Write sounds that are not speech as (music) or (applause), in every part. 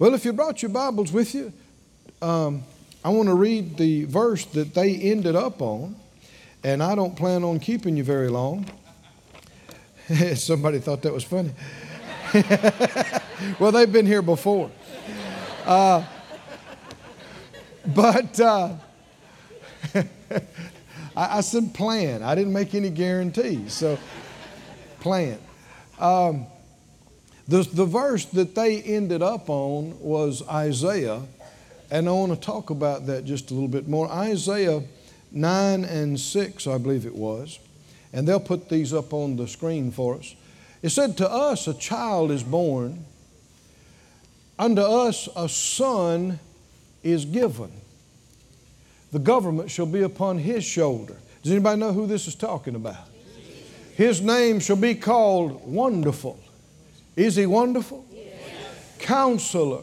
Well, if you brought your Bibles with you, um, I want to read the verse that they ended up on, and I don't plan on keeping you very long. (laughs) Somebody thought that was funny. (laughs) well, they've been here before. Uh, but uh, (laughs) I, I, said plan. I didn't make any guarantees. So, plan. Um, the, the verse that they ended up on was Isaiah, and I want to talk about that just a little bit more. Isaiah 9 and 6, I believe it was, and they'll put these up on the screen for us. It said, To us a child is born, unto us a son is given. The government shall be upon his shoulder. Does anybody know who this is talking about? His name shall be called Wonderful is he wonderful? Yes. Counselor.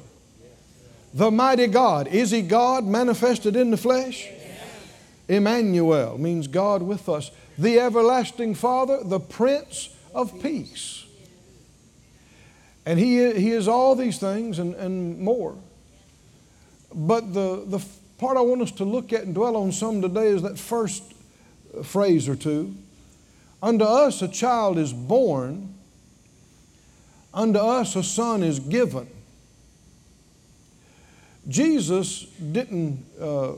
The mighty God. Is he God manifested in the flesh? Yes. Emmanuel means God with us. The everlasting Father, the Prince of Peace. And he, he is all these things and, and more. But the, the part I want us to look at and dwell on some today is that first phrase or two. Unto us a child is born Unto us a son is given. Jesus didn't, uh,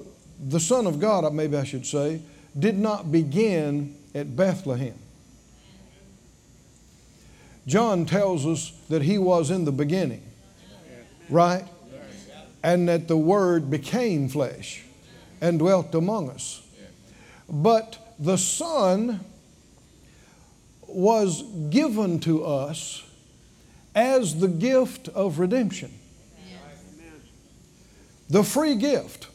the Son of God, maybe I should say, did not begin at Bethlehem. John tells us that he was in the beginning, right? And that the Word became flesh and dwelt among us. But the Son was given to us as the gift of redemption. The free gift.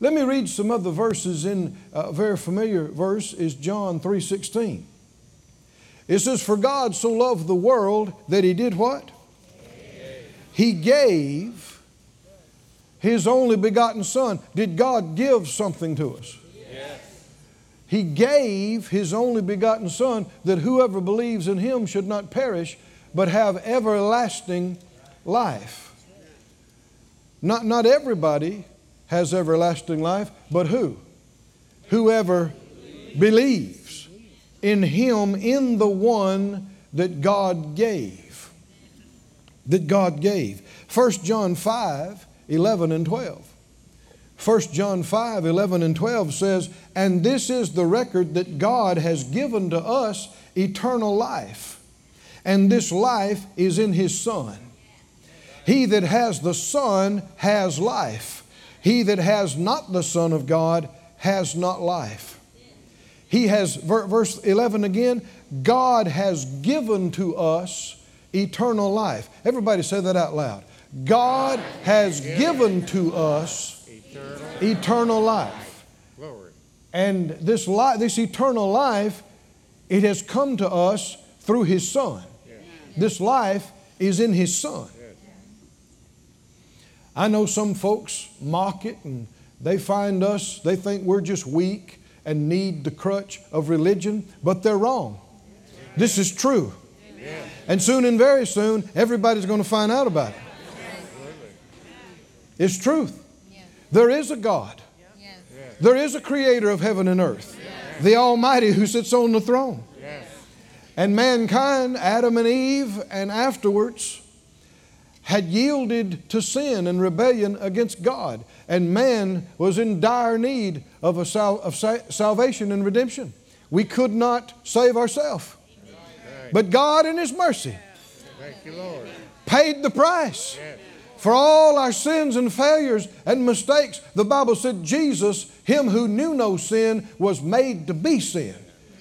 Let me read some other verses in a very familiar verse is John 3:16. It says for God so loved the world that he did what? He gave his only begotten son. Did God give something to us? He gave his only begotten son that whoever believes in him should not perish but have everlasting life. Not, not everybody has everlasting life, but who? Whoever believes in Him, in the one that God gave. That God gave. 1 John 5 11 and 12. 1 John 5 11 and 12 says, And this is the record that God has given to us eternal life and this life is in His Son. He that has the Son has life. He that has not the Son of God has not life. He has, verse 11 again, God has given to us eternal life. Everybody say that out loud. God has given to us eternal life. And this, life, this eternal life, it has come to us through His Son. This life is in His Son. I know some folks mock it and they find us, they think we're just weak and need the crutch of religion, but they're wrong. This is true. And soon and very soon, everybody's going to find out about it. It's truth. There is a God. There is a creator of heaven and earth, the Almighty who sits on the throne. And mankind, Adam and Eve, and afterwards, had yielded to sin and rebellion against God. And man was in dire need of, a sal- of sa- salvation and redemption. We could not save ourselves. But God, in His mercy, paid the price for all our sins and failures and mistakes. The Bible said Jesus, Him who knew no sin, was made to be sin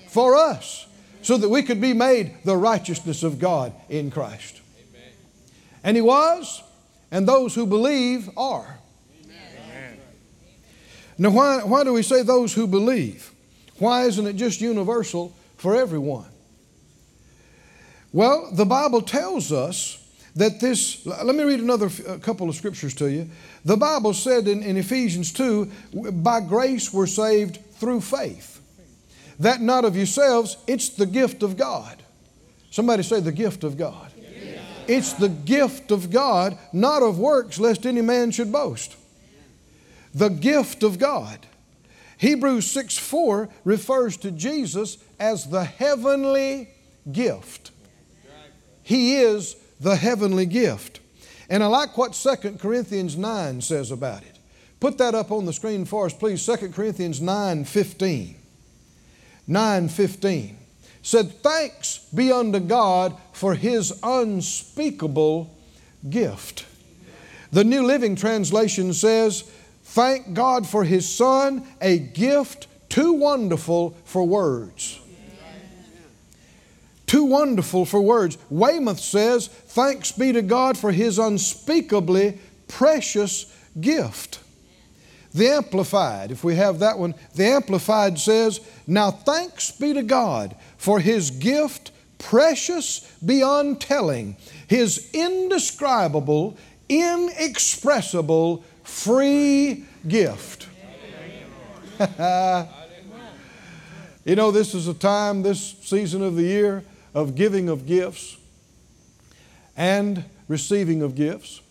for us so that we could be made the righteousness of God in Christ. Amen. And He was, and those who believe are. Amen. Now, why, why do we say those who believe? Why isn't it just universal for everyone? Well, the Bible tells us that this, let me read another couple of scriptures to you. The Bible said in, in Ephesians 2 by grace we're saved through faith. That not of yourselves, it's the gift of God. Somebody say the gift of God. It's the gift of God, not of works, lest any man should boast. The gift of God. Hebrews 6 4 refers to Jesus as the heavenly gift. He is the heavenly gift. And I like what 2 Corinthians 9 says about it. Put that up on the screen for us, please. 2 Corinthians 9 15. 9 15 said, Thanks be unto God for his unspeakable gift. The New Living Translation says, Thank God for his Son, a gift too wonderful for words. Too wonderful for words. Weymouth says, Thanks be to God for his unspeakably precious gift. The Amplified, if we have that one, the Amplified says, Now thanks be to God for His gift, precious beyond telling, His indescribable, inexpressible, free gift. (laughs) you know, this is a time, this season of the year, of giving of gifts and receiving of gifts.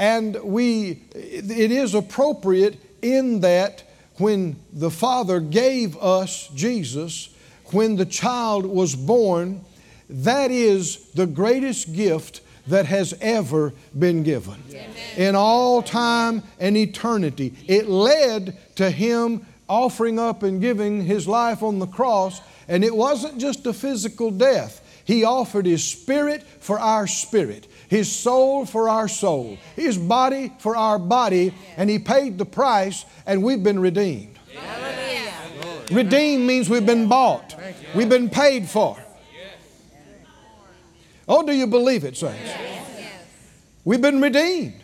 And we, it is appropriate in that when the Father gave us Jesus, when the child was born, that is the greatest gift that has ever been given. Amen. In all time and eternity. It led to Him offering up and giving His life on the cross, and it wasn't just a physical death. He offered His Spirit for our spirit. His soul for our soul, His body for our body, and He paid the price, and we've been redeemed. Redeemed means we've been bought, we've been paid for. Oh, do you believe it, saints? We've been redeemed.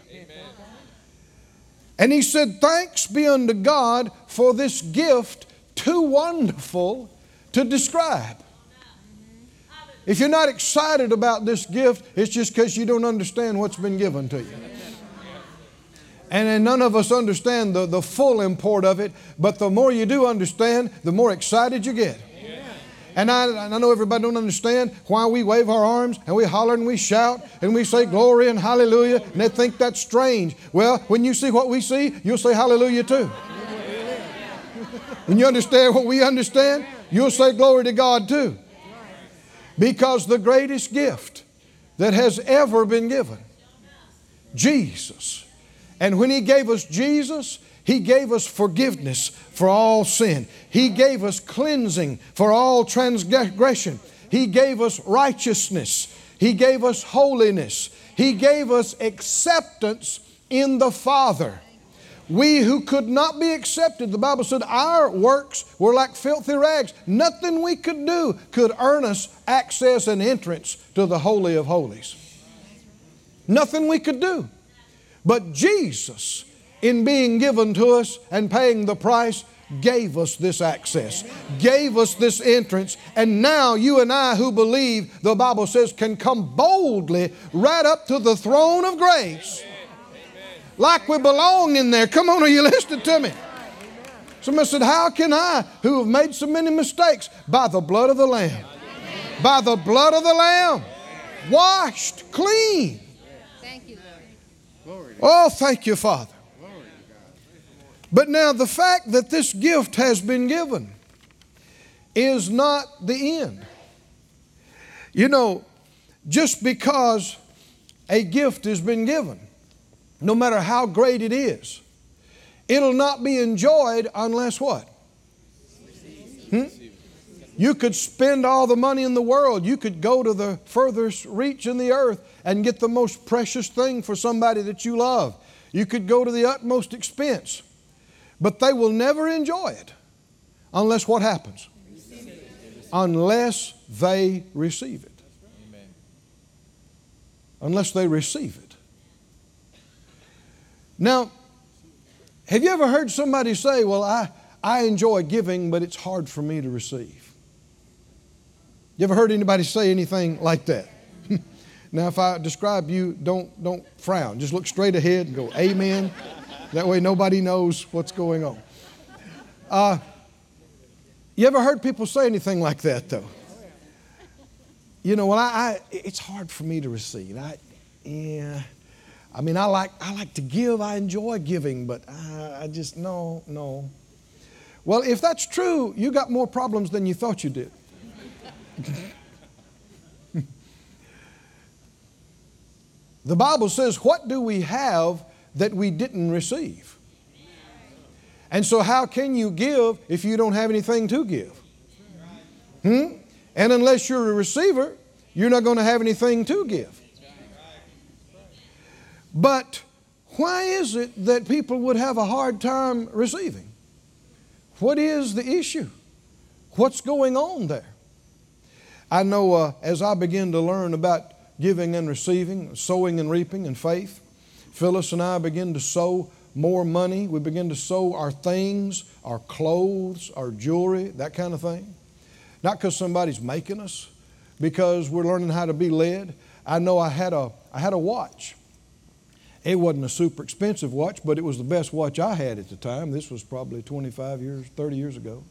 And he said, Thanks be unto God for this gift too wonderful to describe. If you're not excited about this gift, it's just because you don't understand what's been given to you. And, and none of us understand the, the full import of it, but the more you do understand, the more excited you get. And I, I know everybody don't understand why we wave our arms and we holler and we shout and we say glory and hallelujah, and they think that's strange. Well, when you see what we see, you'll say hallelujah too. When you understand what we understand, you'll say glory to God too. Because the greatest gift that has ever been given, Jesus. And when He gave us Jesus, He gave us forgiveness for all sin. He gave us cleansing for all transgression. He gave us righteousness. He gave us holiness. He gave us acceptance in the Father. We who could not be accepted, the Bible said our works were like filthy rags. Nothing we could do could earn us access and entrance to the Holy of Holies. Nothing we could do. But Jesus, in being given to us and paying the price, gave us this access, gave us this entrance, and now you and I who believe, the Bible says, can come boldly right up to the throne of grace like we belong in there. Come on, are you listening to me? Somebody said, How can I, who have made so many mistakes? By the blood of the Lamb. By the blood of the Lamb. Washed clean. Thank you, Lord. Oh, thank you, Father. But now the fact that this gift has been given is not the end. You know, just because a gift has been given no matter how great it is. It'll not be enjoyed unless what? Hmm? You could spend all the money in the world. You could go to the furthest reach in the earth and get the most precious thing for somebody that you love. You could go to the utmost expense. But they will never enjoy it unless what happens? Unless they receive it. Unless they receive it. Now, have you ever heard somebody say, Well, I, I enjoy giving, but it's hard for me to receive? You ever heard anybody say anything like that? (laughs) now, if I describe you, don't, don't frown. Just look straight ahead and go, Amen. that way nobody knows what's going on. Uh, you ever heard people say anything like that, though? you know, well, I, I, it's hard for me to receive. I, yeah. I mean, I like, I like to give. I enjoy giving, but I, I just, no, no. Well, if that's true, you got more problems than you thought you did. (laughs) the Bible says, What do we have that we didn't receive? And so, how can you give if you don't have anything to give? Hmm? And unless you're a receiver, you're not going to have anything to give. But why is it that people would have a hard time receiving? What is the issue? What's going on there? I know uh, as I begin to learn about giving and receiving, sowing and reaping and faith, Phyllis and I begin to sow more money. We begin to sow our things, our clothes, our jewelry, that kind of thing. Not because somebody's making us, because we're learning how to be led. I know I had a, I had a watch. It wasn't a super expensive watch, but it was the best watch I had at the time. This was probably 25 years, 30 years ago.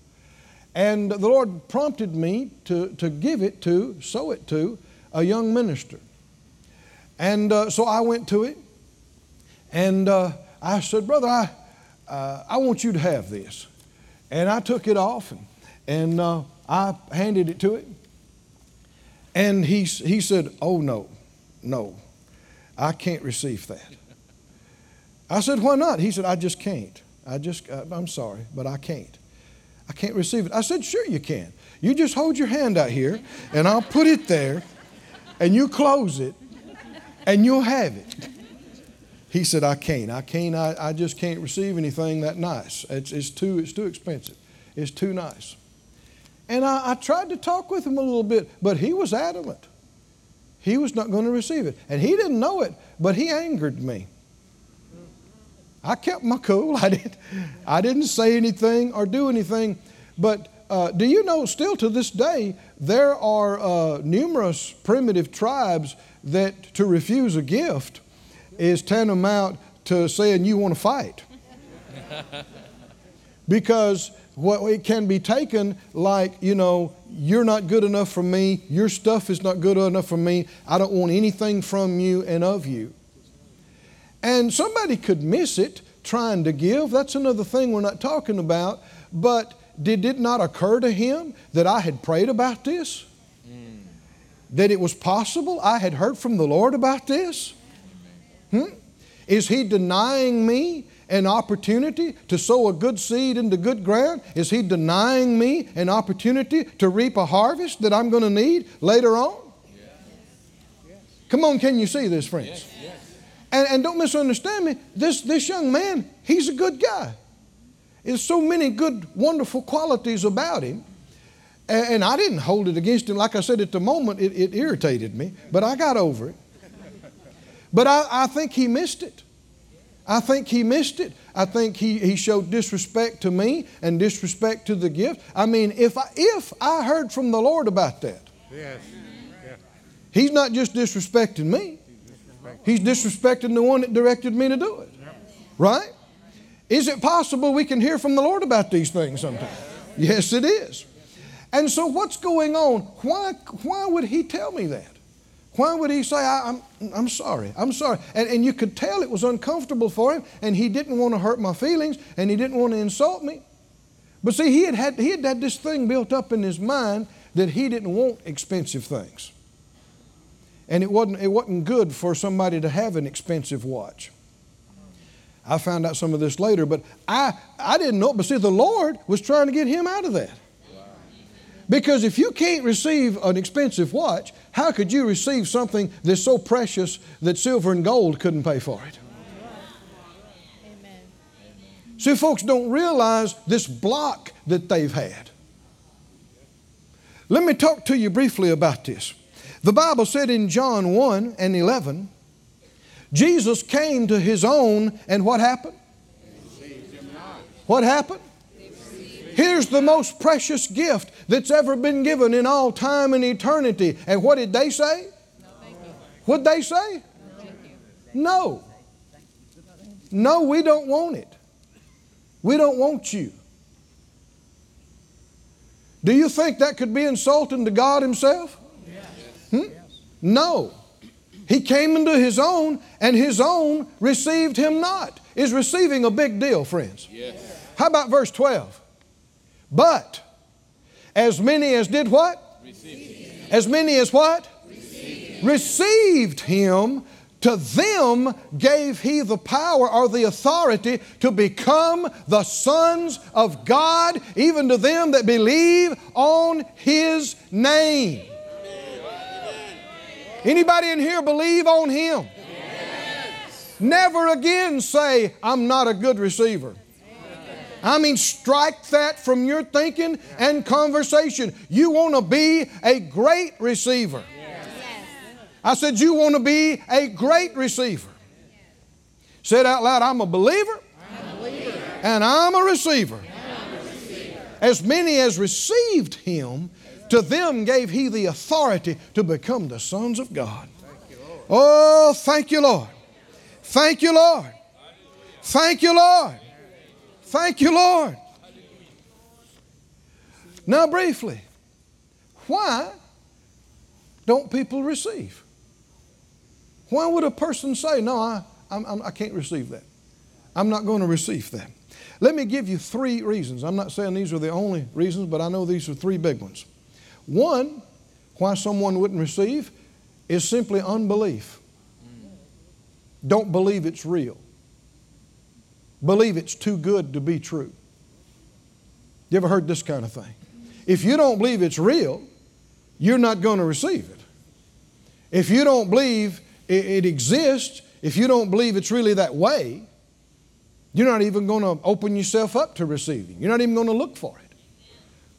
And the Lord prompted me to, to give it to, sow it to, a young minister. And uh, so I went to it, and uh, I said, Brother, I, uh, I want you to have this. And I took it off, and, and uh, I handed it to him. And he, he said, Oh, no, no, I can't receive that. I said, Why not? He said, I just can't. I just, uh, I'm sorry, but I can't. I can't receive it. I said, Sure, you can. You just hold your hand out here, and I'll put it there, and you close it, and you'll have it. He said, I can't. I can't. I, I just can't receive anything that nice. It's, it's, too, it's too expensive. It's too nice. And I, I tried to talk with him a little bit, but he was adamant. He was not going to receive it. And he didn't know it, but he angered me. I kept my cool. (laughs) I didn't, I didn't say anything or do anything. But uh, do you know, still to this day, there are uh, numerous primitive tribes that to refuse a gift is tantamount to saying you want to fight. (laughs) because what it can be taken like, you know, you're not good enough for me, your stuff is not good enough for me, I don't want anything from you and of you. And somebody could miss it trying to give. That's another thing we're not talking about. But did it not occur to him that I had prayed about this? Mm. That it was possible? I had heard from the Lord about this? Hmm? Is he denying me an opportunity to sow a good seed into good ground? Is He denying me an opportunity to reap a harvest that I'm going to need later on? Yes. Come on, can you see this, friends? Yes. And, and don't misunderstand me. This, this young man, he's a good guy. There's so many good, wonderful qualities about him. And, and I didn't hold it against him. Like I said, at the moment, it, it irritated me, but I got over it. But I, I think he missed it. I think he missed it. I think he, he showed disrespect to me and disrespect to the gift. I mean, if I, if I heard from the Lord about that, yes. he's not just disrespecting me, he's disrespecting the one that directed me to do it. Right? Is it possible we can hear from the Lord about these things sometime? Yes, it is. And so, what's going on? Why, why would he tell me that? Why would he say, I, am I'm, I'm sorry, I'm sorry? And, and you could tell it was uncomfortable for him, and he didn't want to hurt my feelings, and he didn't want to insult me. But see, he had had, he had had this thing built up in his mind that he didn't want expensive things. And it wasn't, it wasn't good for somebody to have an expensive watch. I found out some of this later, but I, I didn't know. But see, the Lord was trying to get him out of that. Because if you can't receive an expensive watch, how could you receive something that's so precious that silver and gold couldn't pay for it? Amen. See, folks don't realize this block that they've had. Let me talk to you briefly about this. The Bible said in John 1 and 11, Jesus came to his own, and what happened? What happened? Here's the most precious gift that's ever been given in all time and eternity. And what did they say? what did they say? No. No, we don't want it. We don't want you. Do you think that could be insulting to God Himself? Hmm? No. He came into his own, and his own received him not. Is receiving a big deal, friends? Yes. How about verse 12? But as many as did what? Received. As many as what? Received. Received him, to them gave he the power or the authority to become the sons of God, even to them that believe on his name. Anybody in here believe on him? Yes. Never again say, I'm not a good receiver. I mean, strike that from your thinking and conversation. You want to be a great receiver. I said, You want to be a great receiver. Said out loud, I'm a believer, and. I'm a receiver. As many as received him, to them gave he the authority to become the sons of God. Oh, thank you, Lord. Thank you, Lord. Thank you, Lord. Thank you, Lord. Now, briefly, why don't people receive? Why would a person say, No, I, I'm, I'm, I can not receive that? I'm not going to receive that. Let me give you three reasons. I'm not saying these are the only reasons, but I know these are three big ones. One, why someone wouldn't receive is simply unbelief. Don't believe it's real. Believe it's too good to be true. You ever heard this kind of thing? If you don't believe it's real, you're not going to receive it. If you don't believe it, exists, if you don't believe it's really that way, you're not even going to open yourself up to receiving. You're not even going to look for it.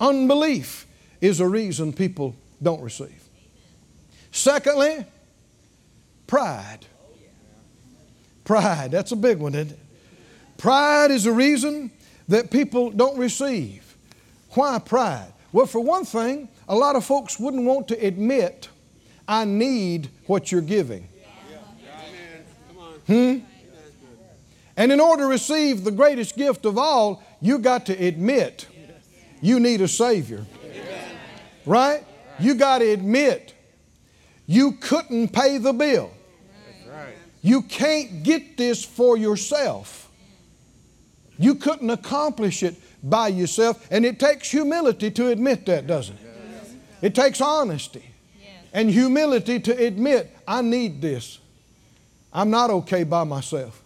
Unbelief is a reason people don't receive. Secondly, pride. Pride, that's a big one, isn't it? Pride is a reason that people don't receive. Why pride? Well, for one thing, a lot of folks wouldn't want to admit, I need what you're giving. Hmm? And in order to receive the greatest gift of all, you got to admit you need a Savior. Right? You got to admit you couldn't pay the bill. You can't get this for yourself. You couldn't accomplish it by yourself. And it takes humility to admit that, doesn't it? It takes honesty and humility to admit, I need this. I'm not okay by myself.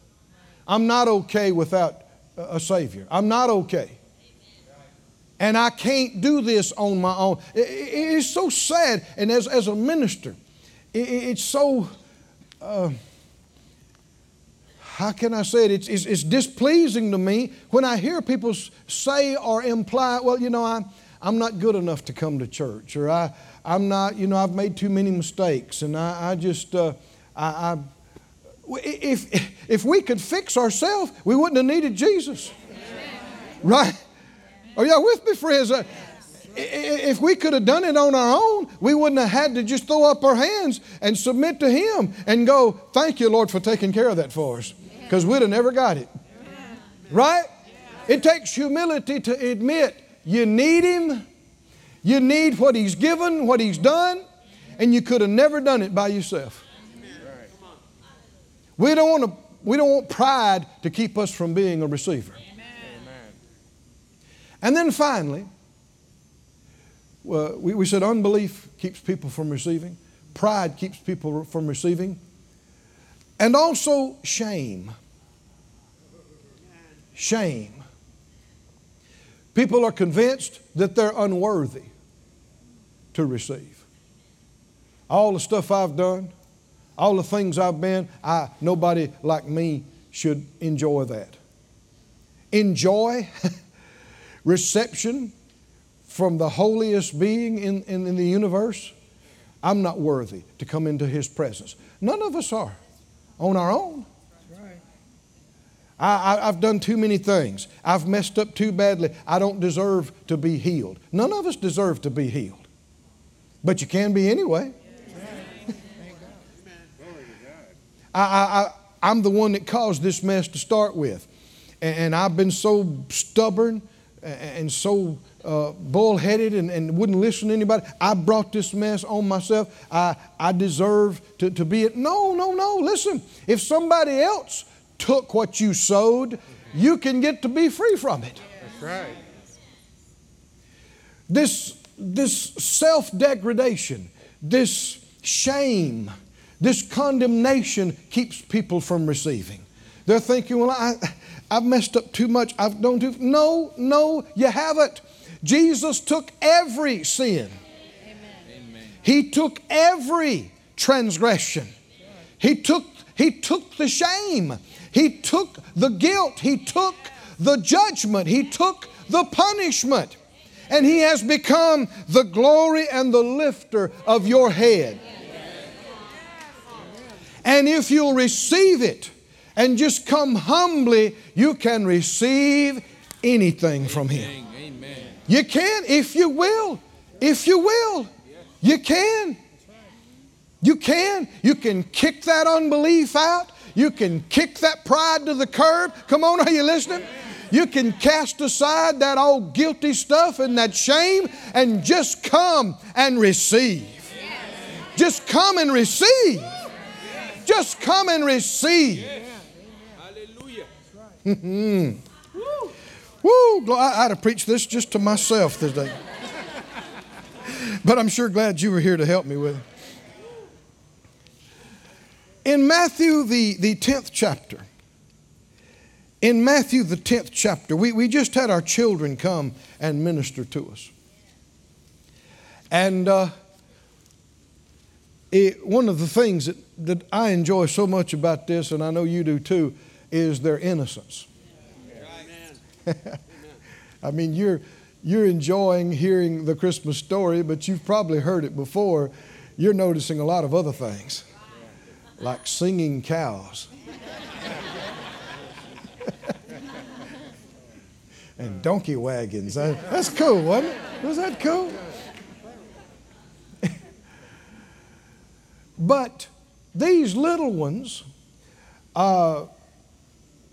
I'm not okay without a Savior. I'm not okay. And I can't do this on my own. It's so sad. And as, as a minister, it's so, uh, how can I say it? It's, it's, it's, displeasing to me when I hear people say or imply, well, you know, I, I'm not good enough to come to church, or I, I'm not, you know, I've made too many mistakes, and I, I just, uh, I, I if, if we could fix ourselves, we wouldn't have needed Jesus. Right? Are y'all with me, friends? Uh, if we could have done it on our own, we wouldn't have had to just throw up our hands and submit to Him and go, Thank you, Lord, for taking care of that for us. Because we'd have never got it. Right? It takes humility to admit you need Him, you need what He's given, what He's done, and you could have never done it by yourself. We don't want to, we don't want pride to keep us from being a receiver. And then finally, well, we, we said unbelief keeps people from receiving, pride keeps people from receiving, and also shame. Shame. People are convinced that they're unworthy to receive. All the stuff I've done, all the things I've been, I, nobody like me should enjoy that. Enjoy (laughs) reception from the holiest being in, in, in the universe. I'm not worthy to come into His presence. None of us are on our own. I, have done too many things. I've messed up too badly. I don't deserve to be healed. None of us deserve to be healed. But you can be anyway. (laughs) I, I'm the one that caused this mess to start with. And, and I've been so stubborn and so uh, bullheaded and, and wouldn't listen to anybody. I brought this mess on myself. I, I deserve to, to be it. No, no, no. Listen, if somebody else took what you sowed, you can get to be free from it. That's right. This, this self degradation, this shame, this condemnation keeps people from receiving. They're thinking, well, I, I've messed up too much. I've done too. No, no, you haven't. Jesus took every sin. Amen. He took every transgression. He took, he took the shame. He took the guilt. He took the judgment. He took the punishment. And He has become the glory and the lifter of your head. And if you'll receive it and just come humbly, you can receive anything from Him. You can if you will. If you will. You can. You can. You can kick that unbelief out. You can kick that pride to the curb. Come on, are you listening? You can cast aside that old guilty stuff and that shame and just come and receive. Just come and receive. Just come and receive. Hallelujah. Woo! I'd have preached this just to myself today. but I'm sure glad you were here to help me with it. In Matthew, the, the 10th chapter, in Matthew, the 10th chapter, we, we just had our children come and minister to us. And uh, it, one of the things that, that I enjoy so much about this, and I know you do too, is their innocence. (laughs) I mean, you're, you're enjoying hearing the Christmas story, but you've probably heard it before. You're noticing a lot of other things, like singing cows. (laughs) and donkey wagons. That's cool, wasn't it? Was that cool? (laughs) but these little ones, uh,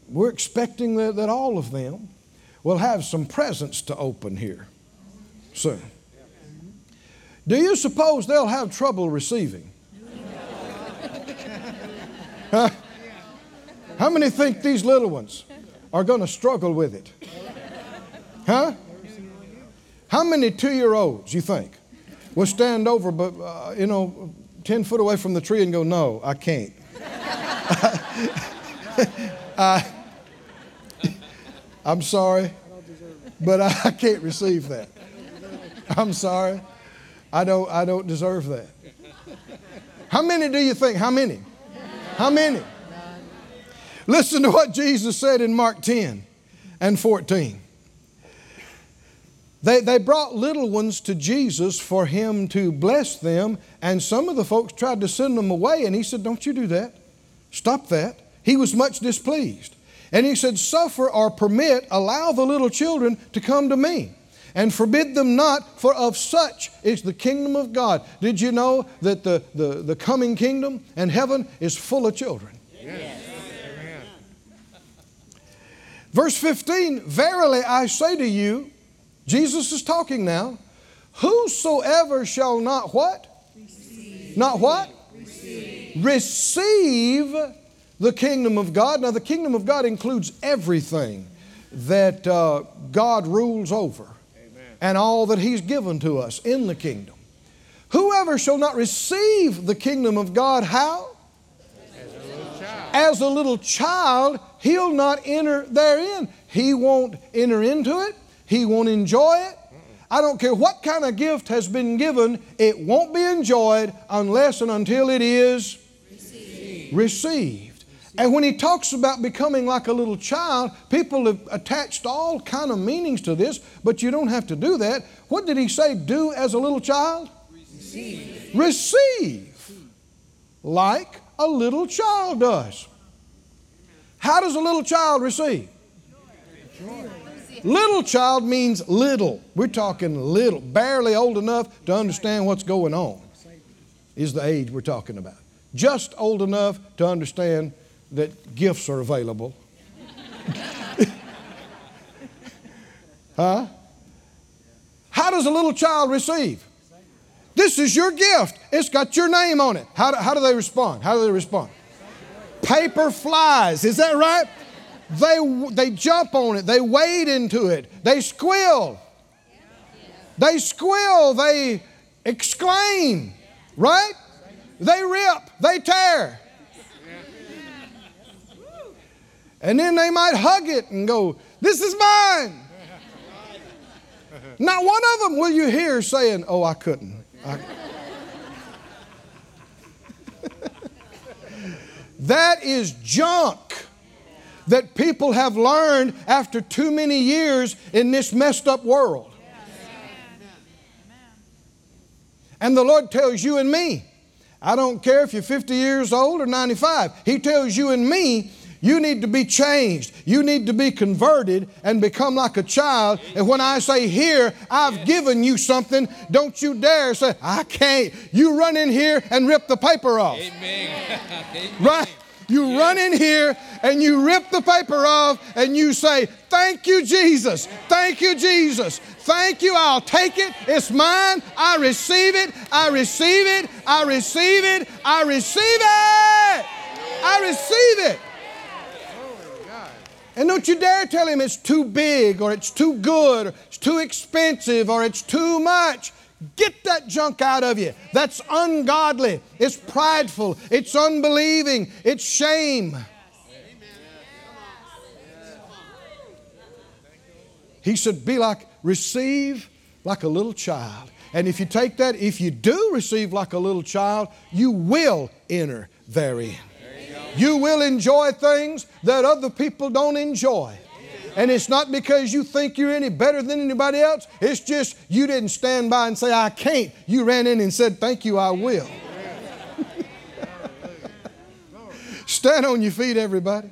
we're expecting that, that all of them will have some presents to open here soon. Do you suppose they'll have trouble receiving? (laughs) Huh? How many think these little ones are going to struggle with it? Huh? How many two year olds, you think, will stand over, but, uh, you know, 10 foot away from the tree and go, No, I can't? (laughs) I'm sorry, but I can't receive that. I'm sorry. I don't, I don't deserve that. How many do you think? How many? How many? Listen to what Jesus said in Mark 10 and 14. They, they brought little ones to Jesus for him to bless them, and some of the folks tried to send them away, and he said, Don't you do that. Stop that. He was much displeased. And he said, Suffer or permit, allow the little children to come to me, and forbid them not, for of such is the kingdom of God. Did you know that the, the, the coming kingdom and heaven is full of children? Yes. Verse 15 Verily I say to you, Jesus is talking now, whosoever shall not what? Receive. Not what? Receive. Receive the kingdom of God. Now, the kingdom of God includes everything that uh, God rules over Amen. and all that He's given to us in the kingdom. Whoever shall not receive the kingdom of God, how? As a little child, As a little child he'll not enter therein. He won't enter into it, he won't enjoy it. I don't care what kind of gift has been given, it won't be enjoyed unless and until it is received. received. And when he talks about becoming like a little child, people have attached all kind of meanings to this, but you don't have to do that. What did he say? Do as a little child? Receive. Receive. Like a little child does. How does a little child receive? Little child means little. We're talking little, barely old enough to understand what's going on, is the age we're talking about. Just old enough to understand that gifts are available. (laughs) huh? How does a little child receive? This is your gift. It's got your name on it. How do, how do they respond? How do they respond? Paper flies. Is that right? They, they jump on it. They wade into it. They squeal. They squeal. They exclaim. Right? They rip. They tear. And then they might hug it and go, This is mine. (laughs) Not one of them will you hear saying, Oh, I couldn't. I... (laughs) that is junk that people have learned after too many years in this messed up world. And the Lord tells you and me, I don't care if you're 50 years old or 95, He tells you and me you need to be changed. You need to be converted and become like a child. And when I say, Here, I've given you something, don't you dare say, I can't. You run in here and rip the paper off. Amen. (laughs) right? You run in here and you rip the paper off and you say, Thank you, Jesus. Thank you, Jesus. Thank you. I'll take it. It's mine. I receive it. I receive it. I receive it. I receive it. I receive it. And don't you dare tell him it's too big or it's too good or it's too expensive or it's too much. Get that junk out of you. That's ungodly. It's prideful. It's unbelieving. It's shame. He said, Be like, receive like a little child. And if you take that, if you do receive like a little child, you will enter therein. You will enjoy things that other people don't enjoy. And it's not because you think you're any better than anybody else. It's just you didn't stand by and say, I can't. You ran in and said, Thank you, I will. (laughs) stand on your feet, everybody.